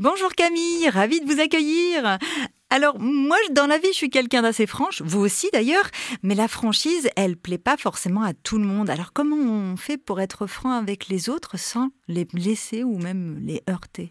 Bonjour Camille, ravie de vous accueillir. Alors moi dans la vie je suis quelqu'un d'assez franche, vous aussi d'ailleurs, mais la franchise elle plaît pas forcément à tout le monde. Alors comment on fait pour être franc avec les autres sans les blesser ou même les heurter?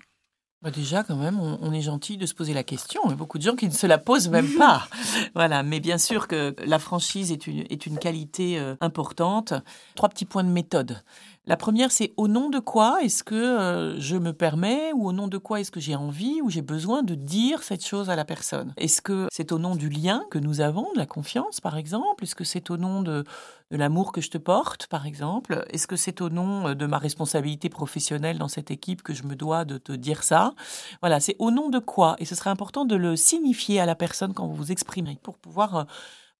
Bah, déjà, quand même, on, est gentil de se poser la question. Il y a beaucoup de gens qui ne se la posent même pas. voilà, mais bien sûr que la franchise est une, est une qualité euh, importante. Trois petits points de méthode. La première, c'est au nom de quoi est-ce que euh, je me permets ou au nom de quoi est-ce que j'ai envie ou j'ai besoin de dire cette chose à la personne? Est-ce que c'est au nom du lien que nous avons, de la confiance par exemple? Est-ce que c'est au nom de, de l'amour que je te porte par exemple. Est-ce que c'est au nom euh, de ma responsabilité professionnelle dans cette équipe que je me dois de te dire ça? Voilà, c'est au nom de quoi? Et ce serait important de le signifier à la personne quand vous vous exprimez pour pouvoir... Euh,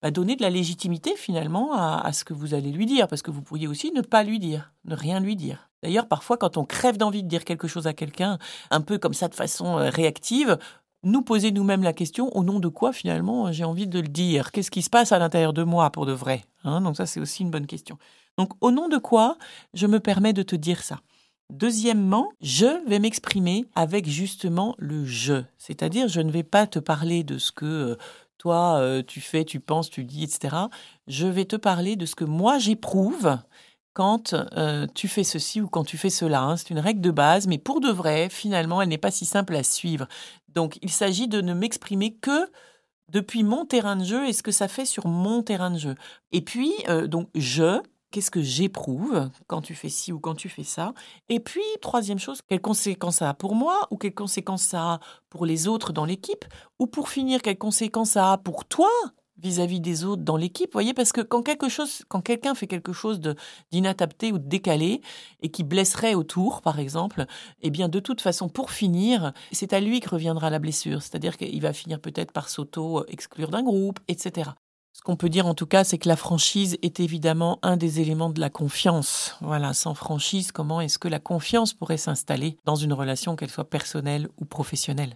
bah, donner de la légitimité finalement à, ce que vous allez lui dire, parce que vous pourriez aussi ne pas lui dire, ne rien lui dire. D'ailleurs, parfois, quand on crève d'envie de dire quelque chose à quelqu'un, un peu comme ça de façon euh, réactive, nous poser nous-mêmes la question au nom de quoi finalement j'ai envie de le dire? Qu'est-ce qui se passe à l'intérieur de moi pour de vrai hein? Donc ça, c'est aussi une bonne question. Donc au nom de quoi je me permets de te dire ça? Deuxièmement, je vais m'exprimer avec justement le je, c'est-à-dire je ne vais pas te parler de ce que euh, toi, euh, tu fais, tu penses, tu dis, etc. Je vais te parler de ce que moi j'éprouve quand euh, tu fais ceci ou quand tu fais cela. Hein. C'est une règle de base, mais pour de vrai, finalement, elle n'est pas si simple à suivre. Donc, il s'agit de ne m'exprimer que depuis mon terrain de jeu et ce que ça fait sur mon terrain de jeu. Et puis, euh, donc, je, qu'est-ce que j'éprouve quand tu fais ci ou quand tu fais ça? Et puis, troisième chose, quelles conséquences ça a pour moi ou quelles conséquences ça a pour les autres dans l'équipe? Ou pour finir, quelles conséquences ça a pour toi vis-à-vis des autres dans l'équipe, voyez, parce que quand quelque chose, quand quelqu'un fait quelque chose d'inadapté ou de décalé et qui blesserait autour, par exemple, eh bien, de toute façon, pour finir, c'est à lui que reviendra la blessure, c'est-à-dire qu'il va finir peut-être par s'auto-exclure d'un groupe, etc. Ce qu'on peut dire en tout cas, c'est que la franchise est évidemment un des éléments de la confiance. Voilà, sans franchise, comment est-ce que la confiance pourrait s'installer dans une relation, qu'elle soit personnelle ou professionnelle?